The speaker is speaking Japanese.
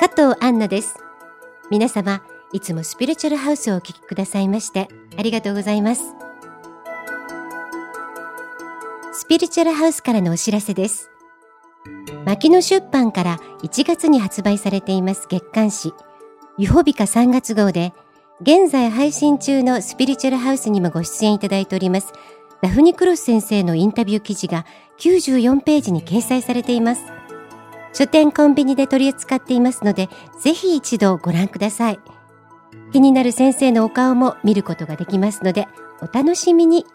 加藤杏奈です。皆様、いつもスピリチュアルハウスをお聞きくださいましてありがとうございます。スピリチュアルハウスからのお知らせです。牧野出版から1月に発売されています月刊誌、ユホビカ3月号で、現在配信中のスピリチュアルハウスにもご出演いただいております、ダフニクロス先生のインタビュー記事が94ページに掲載されています。書店コンビニで取り扱っていますので、ぜひ一度ご覧ください。気になる先生のお顔も見ることができますので、お楽しみに